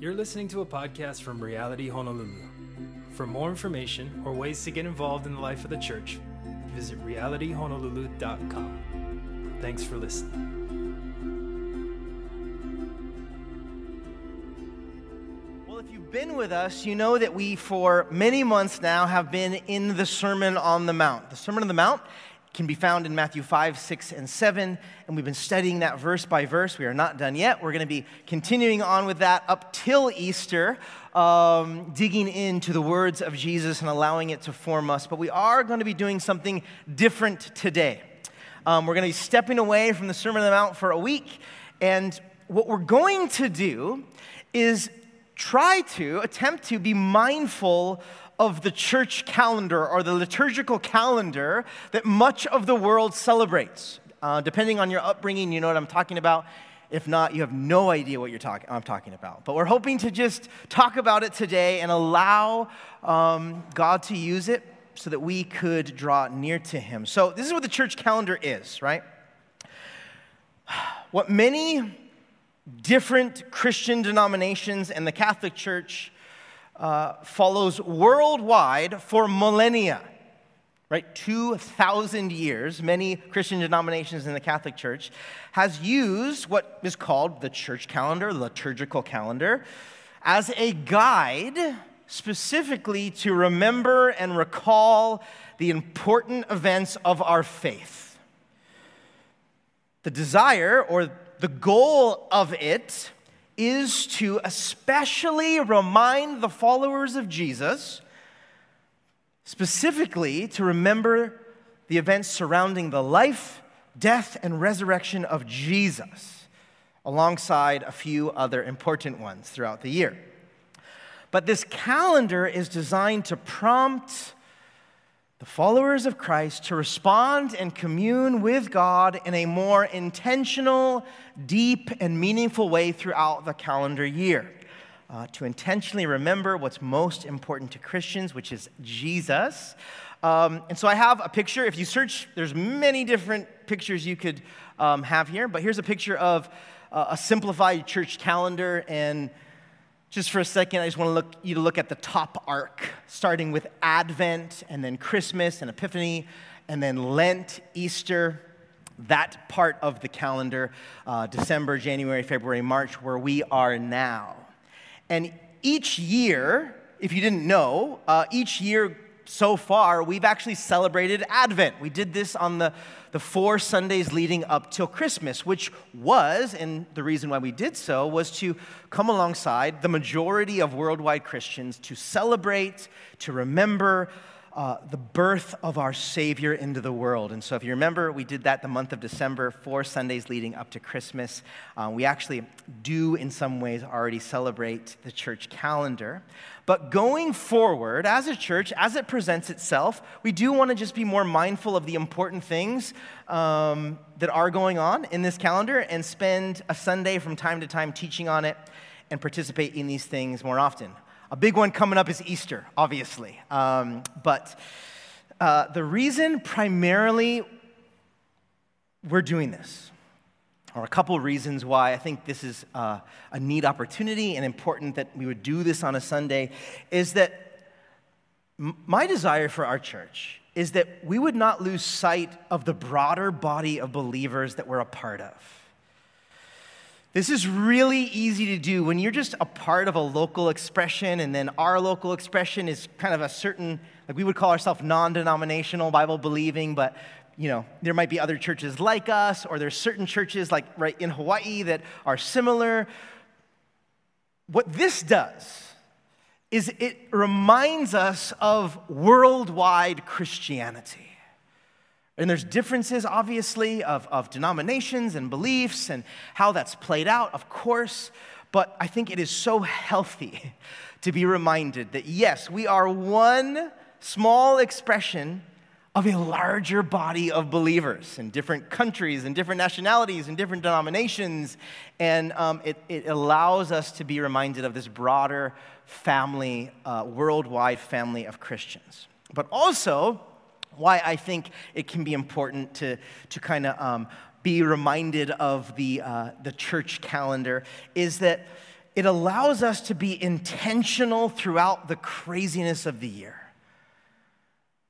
You're listening to a podcast from Reality Honolulu. For more information or ways to get involved in the life of the church, visit realityhonolulu.com. Thanks for listening. Well, if you've been with us, you know that we, for many months now, have been in the Sermon on the Mount. The Sermon on the Mount can be found in Matthew 5, 6, and 7. And we've been studying that verse by verse. We are not done yet. We're going to be continuing on with that up till Easter, um, digging into the words of Jesus and allowing it to form us. But we are going to be doing something different today. Um, we're going to be stepping away from the Sermon on the Mount for a week. And what we're going to do is try to attempt to be mindful of the church calendar or the liturgical calendar that much of the world celebrates. Uh, depending on your upbringing, you know what I'm talking about. If not, you have no idea what you're talking, I'm talking about. But we're hoping to just talk about it today and allow um, God to use it so that we could draw near to Him. So, this is what the church calendar is, right? What many different Christian denominations and the Catholic Church uh, follows worldwide for millennia, right? 2,000 years, many Christian denominations in the Catholic Church has used what is called the church calendar, liturgical calendar, as a guide specifically to remember and recall the important events of our faith. The desire or the goal of it is to especially remind the followers of Jesus, specifically to remember the events surrounding the life, death, and resurrection of Jesus, alongside a few other important ones throughout the year. But this calendar is designed to prompt the followers of Christ to respond and commune with God in a more intentional, deep, and meaningful way throughout the calendar year. Uh, to intentionally remember what's most important to Christians, which is Jesus. Um, and so I have a picture. If you search, there's many different pictures you could um, have here, but here's a picture of uh, a simplified church calendar and just for a second, I just want to look, you to look at the top arc, starting with Advent and then Christmas and Epiphany and then Lent, Easter, that part of the calendar, uh, December, January, February, March, where we are now. And each year, if you didn't know, uh, each year so far, we've actually celebrated Advent. We did this on the, the four Sundays leading up till Christmas, which was, and the reason why we did so was to come alongside the majority of worldwide Christians to celebrate, to remember, uh, the birth of our Savior into the world. And so, if you remember, we did that the month of December, four Sundays leading up to Christmas. Uh, we actually do, in some ways, already celebrate the church calendar. But going forward, as a church, as it presents itself, we do want to just be more mindful of the important things um, that are going on in this calendar and spend a Sunday from time to time teaching on it and participate in these things more often. A big one coming up is Easter, obviously. Um, but uh, the reason primarily we're doing this, or a couple reasons why I think this is uh, a neat opportunity and important that we would do this on a Sunday, is that my desire for our church is that we would not lose sight of the broader body of believers that we're a part of. This is really easy to do when you're just a part of a local expression, and then our local expression is kind of a certain, like we would call ourselves non denominational, Bible believing, but you know, there might be other churches like us, or there's certain churches like right in Hawaii that are similar. What this does is it reminds us of worldwide Christianity. And there's differences, obviously, of, of denominations and beliefs and how that's played out, of course. But I think it is so healthy to be reminded that, yes, we are one small expression of a larger body of believers in different countries and different nationalities and different denominations. And um, it, it, allows us to be reminded of this broader family, uh, worldwide family of Christians. But also, why I think it can be important to, to kind of um, be reminded of the, uh, the church calendar is that it allows us to be intentional throughout the craziness of the year.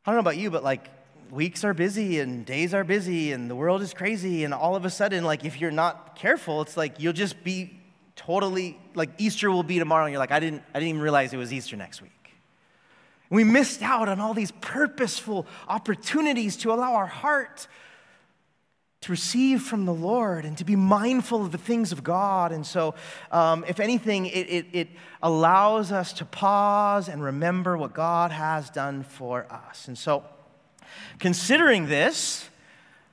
I don't know about you, but like weeks are busy and days are busy and the world is crazy, and all of a sudden, like if you're not careful, it's like you'll just be totally like Easter will be tomorrow, and you're like, I didn't, I didn't even realize it was Easter next week. We missed out on all these purposeful opportunities to allow our heart to receive from the Lord and to be mindful of the things of God. And so, um, if anything, it, it, it, allows us to pause and remember what God has done for us. And so, considering this,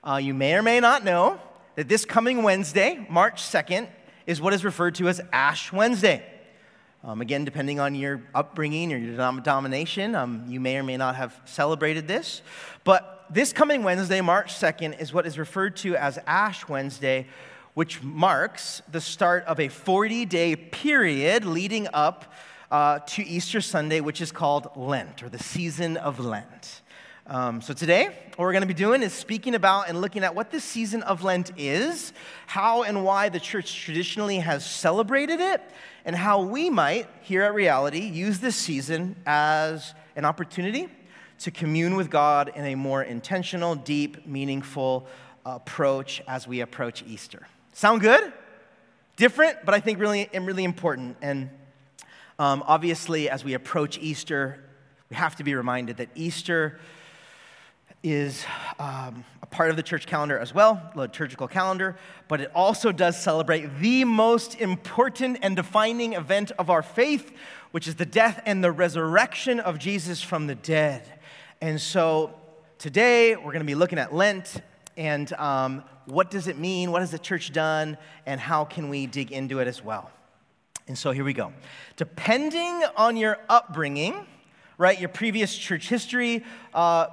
uh, you may or may not know that this coming Wednesday, March 2nd, is what is referred to as Ash Wednesday. Um, again, depending on your upbringing or your denomination, um, you may or may not have celebrated this. But this coming Wednesday, March 2nd, is what is referred to as Ash Wednesday, which marks the start of a 40 day period leading up uh, to Easter Sunday, which is called Lent, or the season of Lent. Um, so, today, what we're going to be doing is speaking about and looking at what this season of Lent is, how and why the church traditionally has celebrated it, and how we might, here at Reality, use this season as an opportunity to commune with God in a more intentional, deep, meaningful approach as we approach Easter. Sound good? Different, but I think really, really important. And um, obviously, as we approach Easter, we have to be reminded that Easter is um, a part of the church calendar as well, liturgical calendar, but it also does celebrate the most important and defining event of our faith, which is the death and the resurrection of Jesus from the dead. And so today we're going to be looking at Lent and um, what does it mean? What has the church done? And how can we dig into it as well? And so here we go. Depending on your upbringing, right, your previous church history, uh,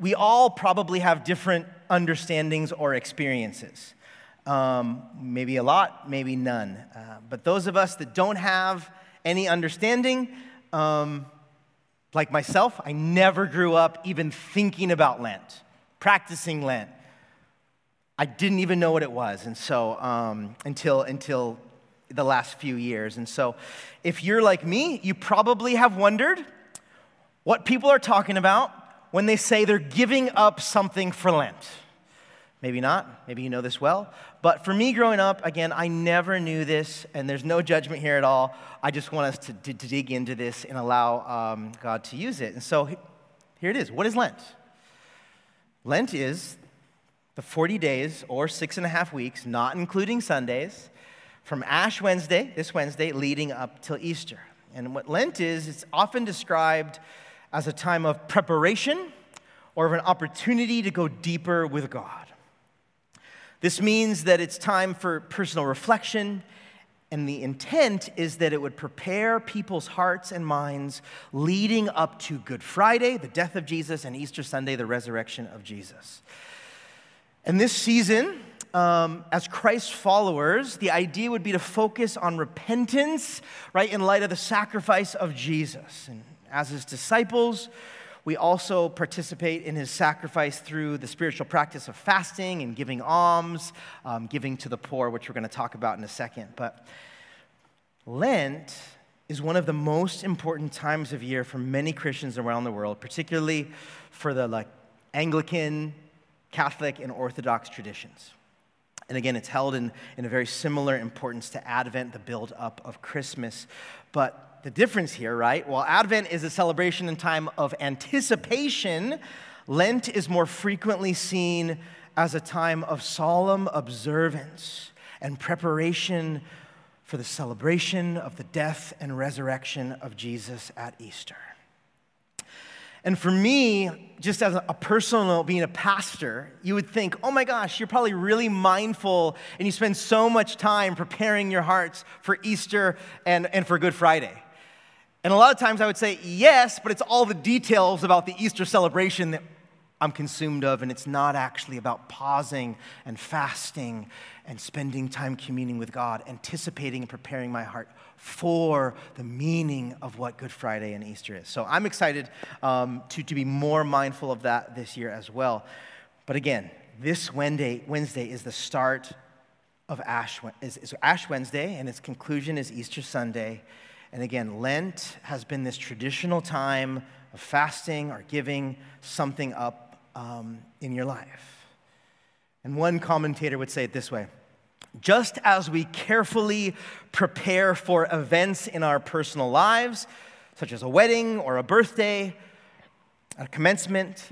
we all probably have different understandings or experiences. Um, maybe a lot, maybe none. Uh, but those of us that don't have any understanding, um, like myself, I never grew up even thinking about Lent, practicing Lent. I didn't even know what it was, and so um, until until the last few years. And so, if you're like me, you probably have wondered what people are talking about when they say they're giving up something for Lent. Maybe not. Maybe you know this well. But for me growing up, again, I never knew this, and there's no judgment here at all. I just want us to, to, to dig into this and allow um, God to use it. And so here it is. What is Lent? Lent is the 40 days or six and a half weeks, not including Sundays, from Ash Wednesday, this Wednesday, leading up till Easter. And what Lent is, it's often described as a time of preparation or of an opportunity to go deeper with God. This means that it's time for personal reflection, and the intent is that it would prepare people's hearts and minds leading up to Good Friday, the death of Jesus, and Easter Sunday, the resurrection of Jesus. And this season, um, as Christ's followers, the idea would be to focus on repentance, right, in light of the sacrifice of Jesus. And as his disciples, we also participate in his sacrifice through the spiritual practice of fasting and giving alms, um, giving to the poor, which we're going to talk about in a second. But Lent is one of the most important times of year for many Christians around the world, particularly for the like Anglican, Catholic, and Orthodox traditions. And again, it's held in, in a very similar importance to Advent, the build up of Christmas. But the difference here, right? While Advent is a celebration and time of anticipation, Lent is more frequently seen as a time of solemn observance and preparation for the celebration of the death and resurrection of Jesus at Easter. And for me, just as a personal, being a pastor, you would think, oh my gosh, you're probably really mindful and you spend so much time preparing your hearts for Easter and, and for Good Friday. And a lot of times I would say yes, but it's all the details about the Easter celebration that I'm consumed of, and it's not actually about pausing and fasting and spending time communing with God, anticipating and preparing my heart for the meaning of what Good Friday and Easter is. So I'm excited um, to, to be more mindful of that this year as well. But again, this Wednesday, Wednesday is the start of Ash is, is Ash Wednesday, and its conclusion is Easter Sunday. And again, Lent has been this traditional time of fasting or giving something up um, in your life. And one commentator would say it this way just as we carefully prepare for events in our personal lives, such as a wedding or a birthday, a commencement,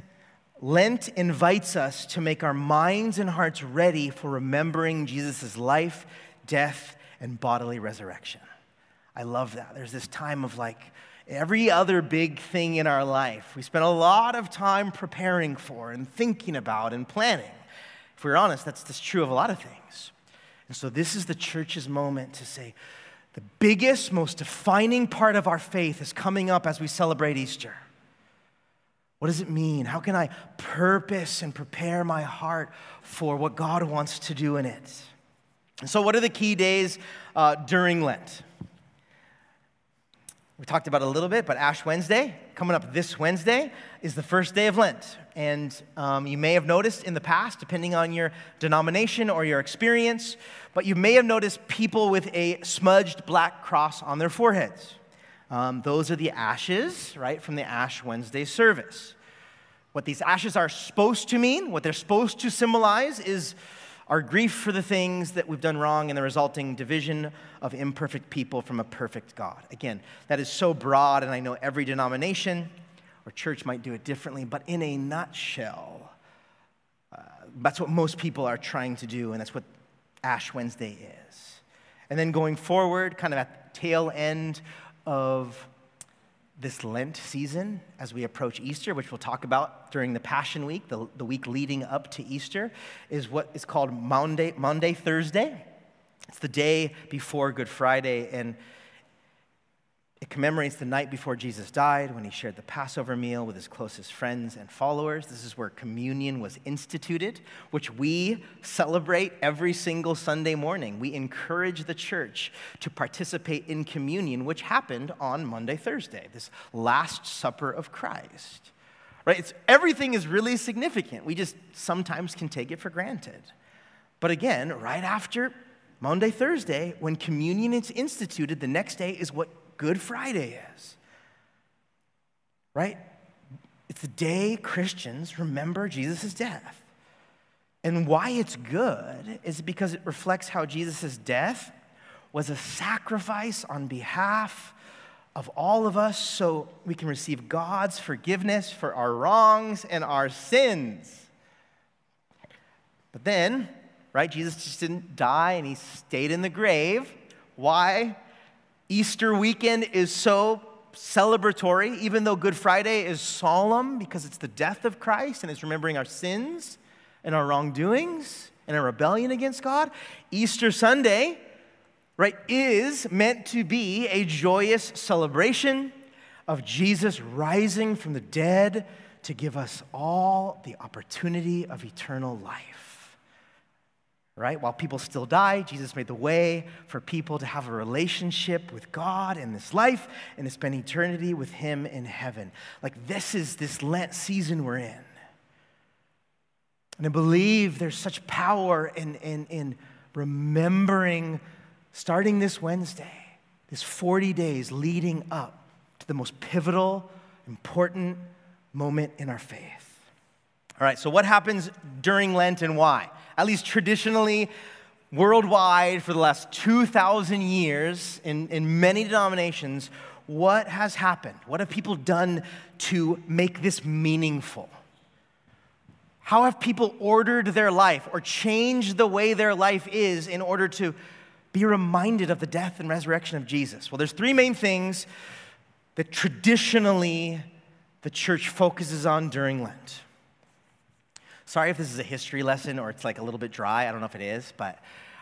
Lent invites us to make our minds and hearts ready for remembering Jesus' life, death, and bodily resurrection. I love that. There's this time of like every other big thing in our life, we spend a lot of time preparing for and thinking about and planning. If we're honest, that's, that's true of a lot of things. And so this is the church's moment to say, the biggest, most defining part of our faith is coming up as we celebrate Easter. What does it mean? How can I purpose and prepare my heart for what God wants to do in it? And So, what are the key days uh, during Lent? We talked about a little bit, but Ash Wednesday, coming up this Wednesday, is the first day of Lent. And um, you may have noticed in the past, depending on your denomination or your experience, but you may have noticed people with a smudged black cross on their foreheads. Um, those are the ashes, right, from the Ash Wednesday service. What these ashes are supposed to mean, what they're supposed to symbolize, is our grief for the things that we've done wrong and the resulting division of imperfect people from a perfect God. Again, that is so broad, and I know every denomination or church might do it differently, but in a nutshell, uh, that's what most people are trying to do, and that's what Ash Wednesday is. And then going forward, kind of at the tail end of this Lent season as we approach Easter, which we'll talk about during the Passion Week, the, the week leading up to Easter, is what is called Monday, Maundy Thursday. It's the day before Good Friday, and it commemorates the night before Jesus died when he shared the Passover meal with his closest friends and followers. This is where communion was instituted, which we celebrate every single Sunday morning. We encourage the church to participate in communion, which happened on Maundy, Thursday, this Last Supper of Christ. Right? It's, everything is really significant. We just sometimes can take it for granted. But again, right after Maundy, Thursday, when communion is instituted, the next day is what Good Friday is. Right? It's the day Christians remember Jesus' death. And why it's good is because it reflects how Jesus' death was a sacrifice on behalf of all of us so we can receive God's forgiveness for our wrongs and our sins. But then, right, Jesus just didn't die and he stayed in the grave. Why? Easter weekend is so celebratory, even though Good Friday is solemn because it's the death of Christ and it's remembering our sins and our wrongdoings and our rebellion against God. Easter Sunday, right, is meant to be a joyous celebration of Jesus rising from the dead to give us all the opportunity of eternal life right? While people still die, Jesus made the way for people to have a relationship with God in this life and to spend eternity with Him in heaven. Like, this is this Lent season we're in. And I believe there's such power in, in, in remembering, starting this Wednesday, this 40 days leading up to the most pivotal, important moment in our faith. All right, so what happens during Lent and why? At least traditionally, worldwide for the last 2,000 years in, in many denominations, what has happened? What have people done to make this meaningful? How have people ordered their life or changed the way their life is in order to be reminded of the death and resurrection of Jesus? Well, there's three main things that traditionally the church focuses on during Lent. Sorry if this is a history lesson or it's like a little bit dry. I don't know if it is, but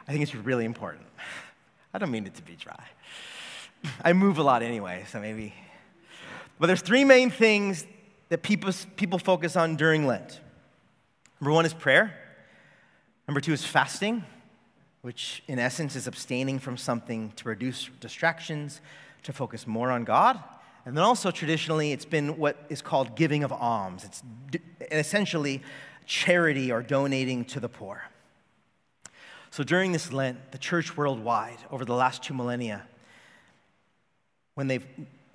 I think it's really important. I don't mean it to be dry. I move a lot anyway, so maybe. But there's three main things that people, people focus on during Lent. Number one is prayer. Number two is fasting, which in essence is abstaining from something to reduce distractions, to focus more on God. And then also traditionally, it's been what is called giving of alms. It's essentially charity or donating to the poor. So during this Lent, the church worldwide, over the last two millennia, when they've,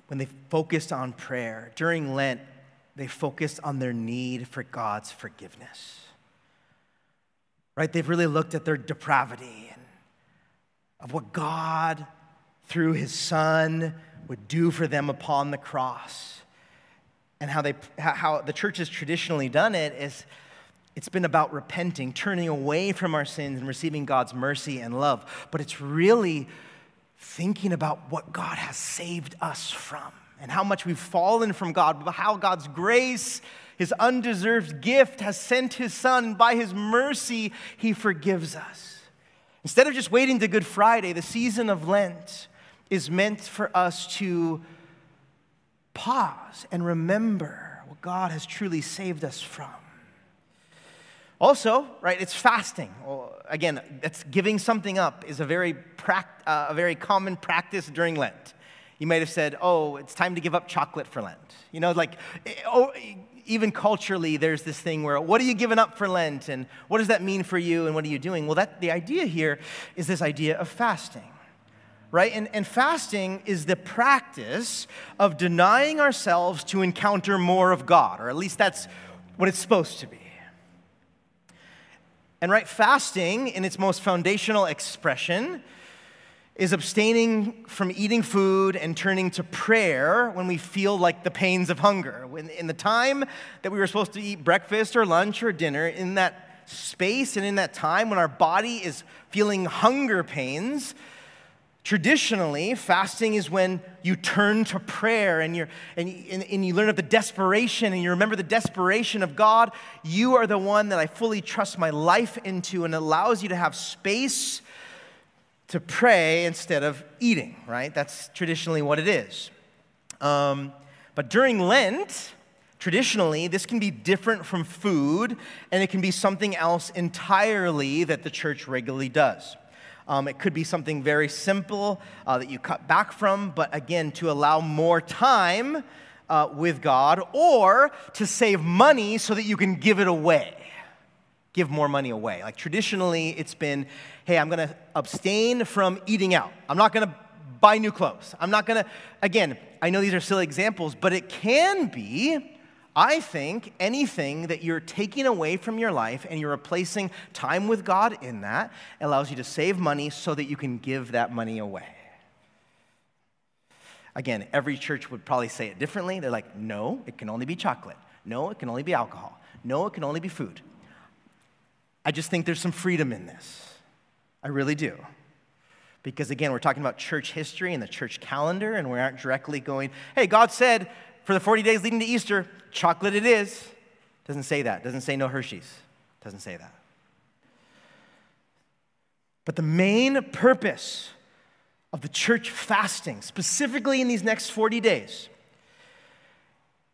when they've focused on prayer, during Lent, they focused on their need for God's forgiveness. Right? They've really looked at their depravity and of what God, through his Son, would do for them upon the cross. And how, they, how the church has traditionally done it is it's been about repenting, turning away from our sins, and receiving God's mercy and love. But it's really thinking about what God has saved us from and how much we've fallen from God, but how God's grace, His undeserved gift, has sent His Son. By His mercy, He forgives us. Instead of just waiting to Good Friday, the season of Lent is meant for us to pause and remember what God has truly saved us from. Also, right, it's fasting. Well, again, that's giving something up is a very, uh, a very common practice during Lent. You might have said, oh, it's time to give up chocolate for Lent. You know, like, eh, oh, even culturally, there's this thing where, what are you giving up for Lent? And what does that mean for you? And what are you doing? Well, that, the idea here is this idea of fasting right? And, and fasting is the practice of denying ourselves to encounter more of God, or at least that's what it's supposed to be. And right, fasting in its most foundational expression is abstaining from eating food and turning to prayer when we feel like the pains of hunger. When, in the time that we were supposed to eat breakfast or lunch or dinner, in that space and in that time when our body is feeling hunger pains, Traditionally, fasting is when you turn to prayer and, you're, and, and, and, you learn of the desperation and you remember the desperation of God. You are the one that I fully trust my life into and allows you to have space to pray instead of eating, right? That's traditionally what it is. Um, but during Lent, traditionally, this can be different from food and it can be something else entirely that the church regularly does. Um, it could be something very simple uh, that you cut back from, but again, to allow more time uh, with God or to save money so that you can give it away. Give more money away. Like traditionally, it's been hey, I'm gonna abstain from eating out. I'm not gonna buy new clothes. I'm not gonna, again, I know these are silly examples, but it can be I think anything that you're taking away from your life and you're replacing time with God in that allows you to save money so that you can give that money away. Again, every church would probably say it differently. They're like, no, it can only be chocolate. No, it can only be alcohol. No, it can only be food. I just think there's some freedom in this. I really do. Because again, we're talking about church history and the church calendar, and we aren't directly going, hey, God said for the 40 days leading to Easter, chocolate it is. Doesn't say that. Doesn't say no Hershey's. Doesn't say that. But the main purpose of the church fasting, specifically in these next 40 days,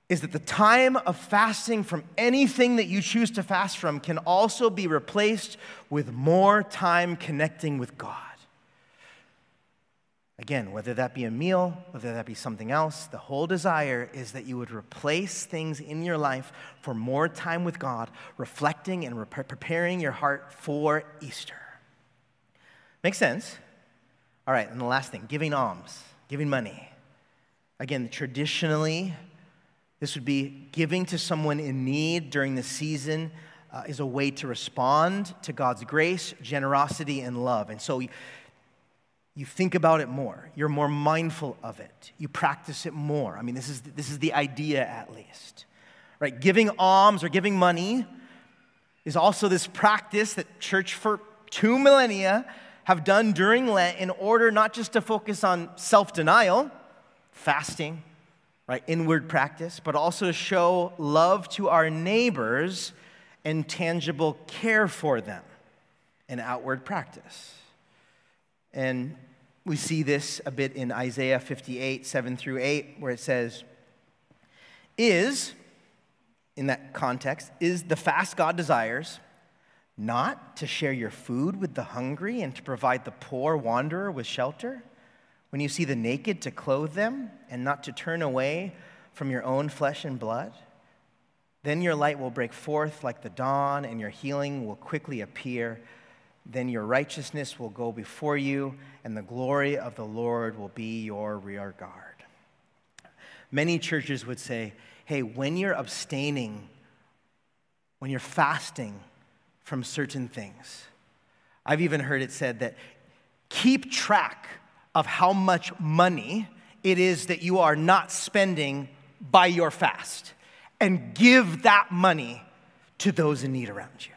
is that the time of fasting from anything that you choose to fast from can also be replaced with more time connecting with God. Again, whether that be a meal, whether that be something else, the whole desire is that you would replace things in your life for more time with God, reflecting and re- preparing your heart for Easter. Makes sense? All right, and the last thing giving alms, giving money. Again, traditionally, this would be giving to someone in need during the season uh, is a way to respond to God's grace, generosity, and love. And so you think about it more. You're more mindful of it. You practice it more. I mean, this is, this is the idea at least. Right? Giving alms or giving money is also this practice that church for two millennia have done during Lent in order not just to focus on self denial, fasting, right, inward practice, but also to show love to our neighbors and tangible care for them, an outward practice. And we see this a bit in Isaiah 58, 7 through 8, where it says, Is, in that context, is the fast God desires not to share your food with the hungry and to provide the poor wanderer with shelter? When you see the naked, to clothe them and not to turn away from your own flesh and blood? Then your light will break forth like the dawn, and your healing will quickly appear. Then your righteousness will go before you, and the glory of the Lord will be your rear guard. Many churches would say, hey, when you're abstaining, when you're fasting from certain things, I've even heard it said that keep track of how much money it is that you are not spending by your fast and give that money to those in need around you.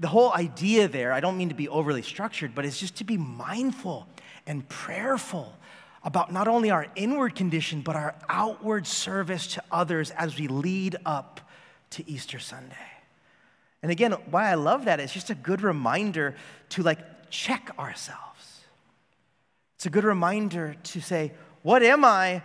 The whole idea there, I don't mean to be overly structured, but it's just to be mindful and prayerful about not only our inward condition, but our outward service to others as we lead up to Easter Sunday. And again, why I love that is just a good reminder to like check ourselves. It's a good reminder to say, what am I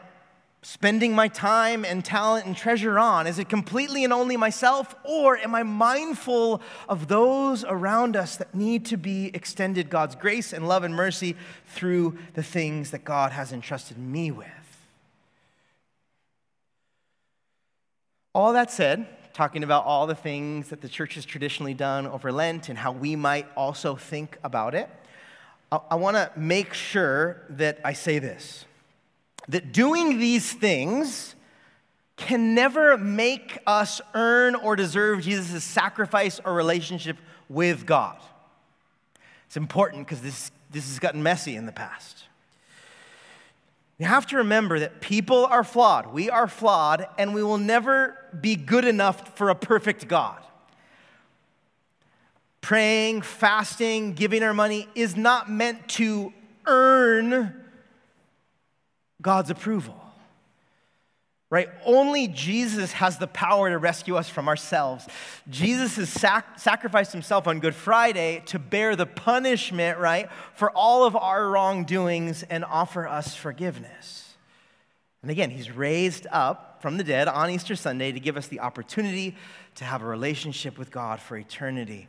spending my time and talent and treasure on? Is it completely and only myself, or am I mindful of those around us that need to be extended God's grace and love and mercy through the things that God has entrusted me with? All that said, talking about all the things that the church has traditionally done over Lent and how we might also think about it, I, want to make sure that I say this that doing these things can never make us earn or deserve Jesus' sacrifice or relationship with God. It's important because this, this has gotten messy in the past. You have to remember that people are flawed. We are flawed, and we will never be good enough for a perfect God. Praying, fasting, giving our money is not meant to earn God's approval. Right? Only Jesus has the power to rescue us from ourselves. Jesus has sac- sacrificed himself on Good Friday to bear the punishment, right, for all of our wrongdoings and offer us forgiveness. And again, he's raised up from the dead on Easter Sunday to give us the opportunity to have a relationship with God for eternity.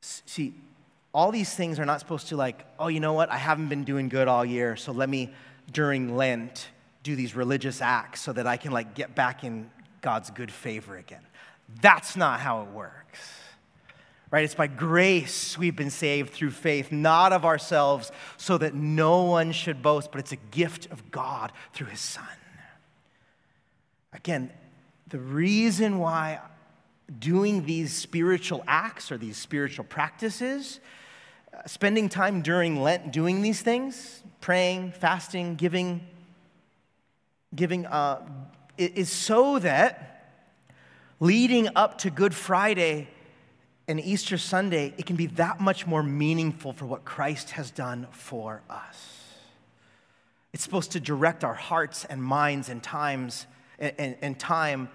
See, all these things are not supposed to, like, oh, you know what? I haven't been doing good all year, so let me, during Lent, do these religious acts so that I can, like, get back in God's good favor again. That's not how it works. Right? It's by grace we've been saved through faith, not of ourselves, so that no one should boast, but it's a gift of God through his Son. Again, the reason why doing these spiritual acts or these spiritual practices spending time during Lent doing these things, praying, fasting, giving, giving, uh, is so that leading up to Good Friday and Easter Sunday, it can be that much more meaningful for what Christ has done for us. It's supposed to direct our hearts and minds and times and, and, and time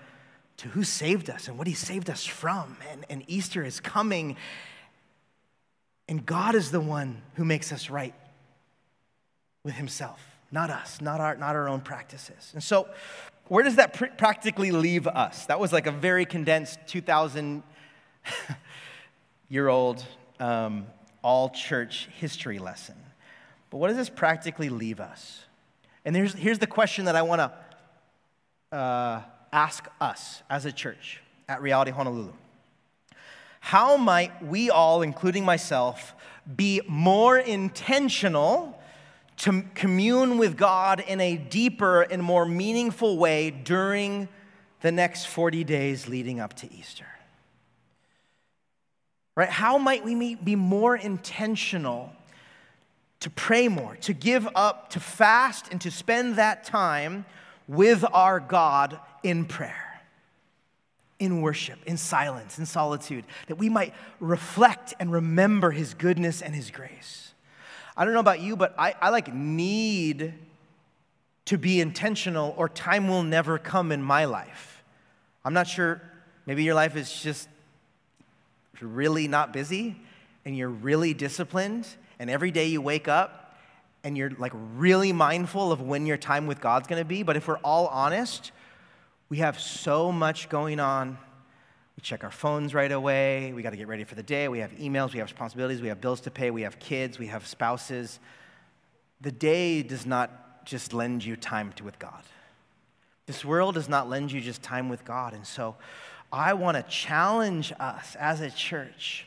to who saved us and what he saved us from. And, and Easter is coming, and God is the one who makes us right with Himself, not us, not our, not our own practices. And so, where does that pr- practically leave us? That was like a very condensed 2,000 year old um, all church history lesson. But what does this practically leave us? And here's, here's the question that I want to uh, ask us as a church at Reality Honolulu how might we all, including myself, be more intentional to commune with God in a deeper and more meaningful way during the next 40 days leading up to Easter? Right? How might we be more intentional to pray more, to give up, to fast, and to spend that time with our God in prayer? In worship, in silence, in solitude, that we might reflect and remember his goodness and his grace. I don't know about you, but I, I like need to be intentional or time will never come in my life. I'm not sure, maybe your life is just really not busy and you're really disciplined and every day you wake up and you're like really mindful of when your time with God's gonna be. But if we're all honest, we have so much going on. We check our phones right away. We got to get ready for the day. We have emails. We have responsibilities. We have bills to pay. We have kids. We have spouses. The day does not just lend you time to, with God. This world does not lend you just time with God. And so I want to challenge us as a church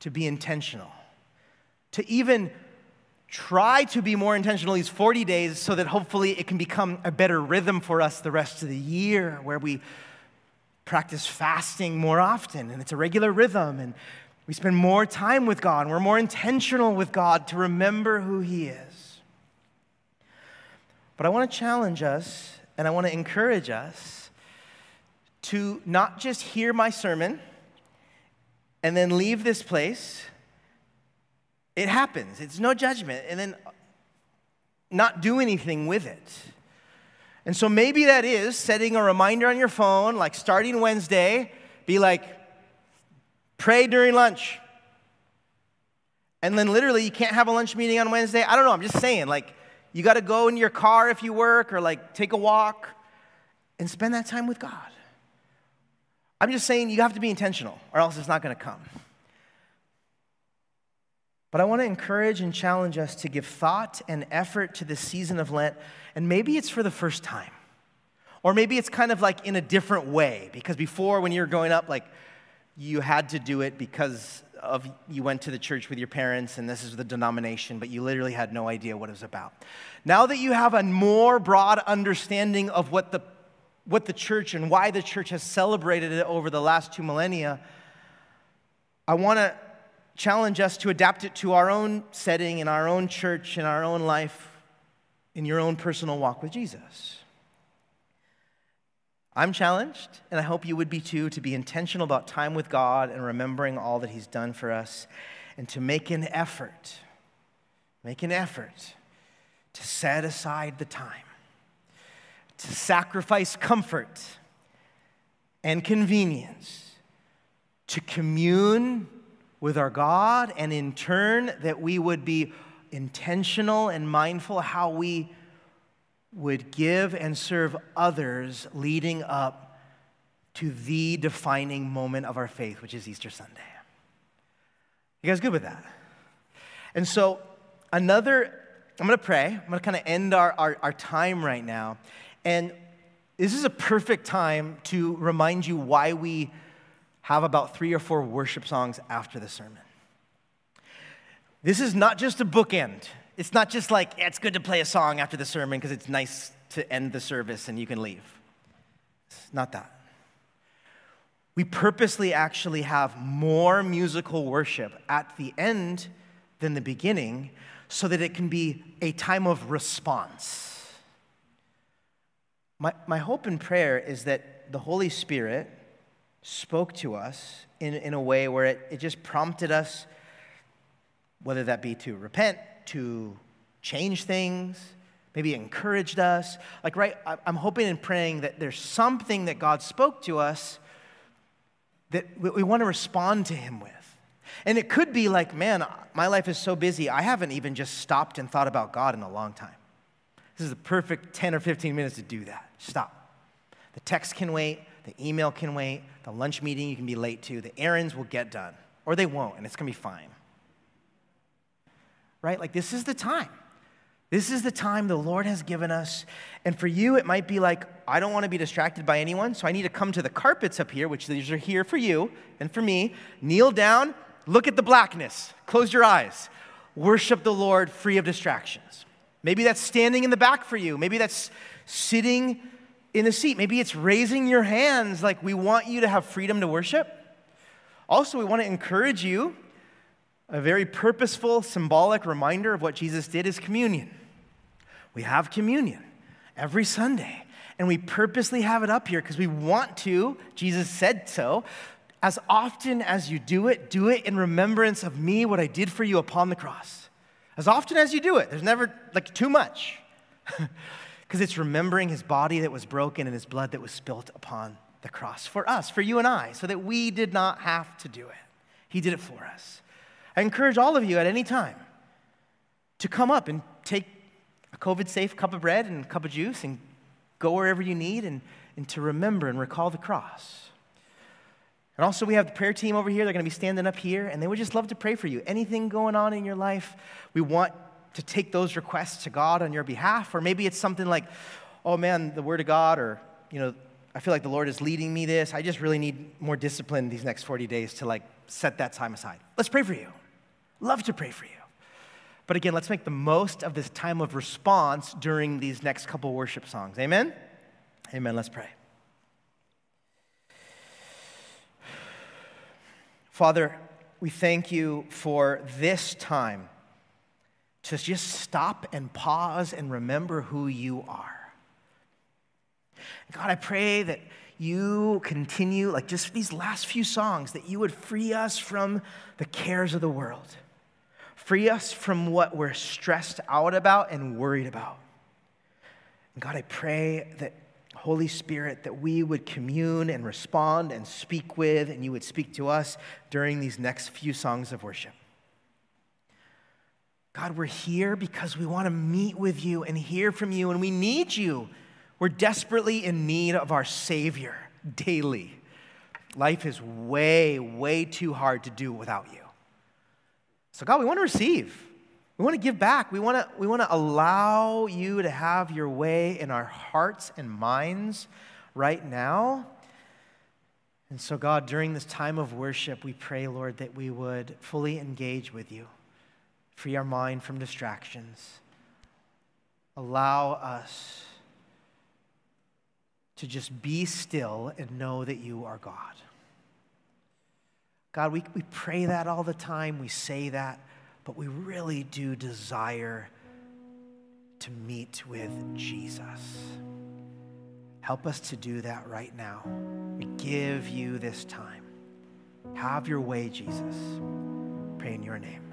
to be intentional, to even try to be more intentional these 40 days so that hopefully it can become a better rhythm for us the rest of the year where we practice fasting more often and it's a regular rhythm and we spend more time with God we're more intentional with God to remember who He is. But I want to challenge us and I want to encourage us to not just hear my sermon and then leave this place it happens, it's no judgment, and then not do anything with it. And so maybe that is setting a reminder on your phone, like starting Wednesday, be like, pray during lunch. And then literally, you can't have a lunch meeting on Wednesday. I don't know, I'm just saying, like, you got to go in your car if you work, or like take a walk and spend that time with God. I'm just saying you have to be intentional, or else it's not going to come. But I want to encourage and challenge us to give thought and effort to this season of Lent, and maybe it's for the first time. Or maybe it's kind of like in a different way, because before, when you were growing up, like you had to do it because of you went to the church with your parents and this is the denomination, but you literally had no idea what it was about. Now that you have a more broad understanding of what the, what the church and why the church has celebrated it over the last two millennia, I want to challenge us to adapt it to our own setting, in our own church, in our own life, in your own personal walk with Jesus. I'm challenged, and I hope you would be too, to be intentional about time with God and remembering all that He's done for us, and to make an effort, make an effort to set aside the time, to sacrifice comfort and convenience, to commune with our God, and in turn, that we would be intentional and mindful how we would give and serve others leading up to the defining moment of our faith, which is Easter Sunday. You guys good with that? And so, another, I'm gonna pray. I'm gonna kind of end our, our, our time right now. And this is a perfect time to remind you why we have about three or four worship songs after the sermon. This is not just a bookend. It's not just like, it's good to play a song after the sermon because it's nice to end the service and you can leave. It's not that. We purposely actually have more musical worship at the end than the beginning so that it can be a time of response. My, my hope and prayer is that the Holy Spirit spoke to us in, in a way where it, it just prompted us, whether that be to repent, to change things, maybe encouraged us. Like, right, I'm hoping and praying that there's something that God spoke to us that we want to respond to Him with. And it could be like, man, my life is so busy, I haven't even just stopped and thought about God in a long time. This is the perfect 10 or 15 minutes to do that. Stop. The text can wait, the email can wait, the lunch meeting you can be late to, the errands will get done, or they won't, and it's gonna be fine. Right? Like, this is the time. This is the time the Lord has given us. And for you, it might be like, I don't want to be distracted by anyone, so I need to come to the carpets up here, which these are here for you and for me. Kneel down, look at the blackness, close your eyes, worship the Lord free of distractions. Maybe that's standing in the back for you. Maybe that's sitting in the seat. Maybe it's raising your hands like we want you to have freedom to worship. Also, we want to encourage you. A very purposeful, symbolic reminder of what Jesus did is communion. We have communion every Sunday, and we purposely have it up here because we want to. Jesus said so. As often as you do it, do it in remembrance of me, what I did for you upon the cross. As often as you do it, there's never like too much. because it's remembering his body that was broken and his blood that was spilt upon the cross for us, for you and I, so that we did not have to do it. He did it for us. I encourage all of you at any time to come up and take a COVID safe cup of bread and cup of juice and go wherever you need and, and to remember and recall the cross. And also, we have the prayer team over here. They're going to be standing up here, and they would just love to pray for you. Anything going on in your life, we want to take those requests to God on your behalf. Or maybe it's something like, oh man, the Word of God, or, you know, I feel like the Lord is leading me this. I just really need more discipline these next 40 days to like set that time aside. Let's pray for you. Love to pray for you. But again, let's make the most of this time of response during these next couple worship songs. Amen? Amen. Let's pray. Father, we thank you for this time to just stop and pause and remember who you are. God, I pray that you continue, like just these last few songs, that you would free us from the cares of the world, free us from what we're stressed out about and worried about. God, I pray that Holy Spirit, that we would commune and respond and speak with, and you would speak to us during these next few songs of worship. God, we're here because we want to meet with you and hear from you, and we need you. We're desperately in need of our Savior daily. Life is way, way too hard to do without you. So, God, we want to receive. We want to give back. We want to, we want to allow you to have your way in our hearts and minds right now. And so, God, during this time of worship, we pray, Lord, that we would fully engage with you, free our mind from distractions, allow us to just be still and know that you are God. God, we, we pray that all the time, we say that but we really do desire to meet with Jesus. Help us to do that right now. We give you this time. Have your way, Jesus. Pray in your name.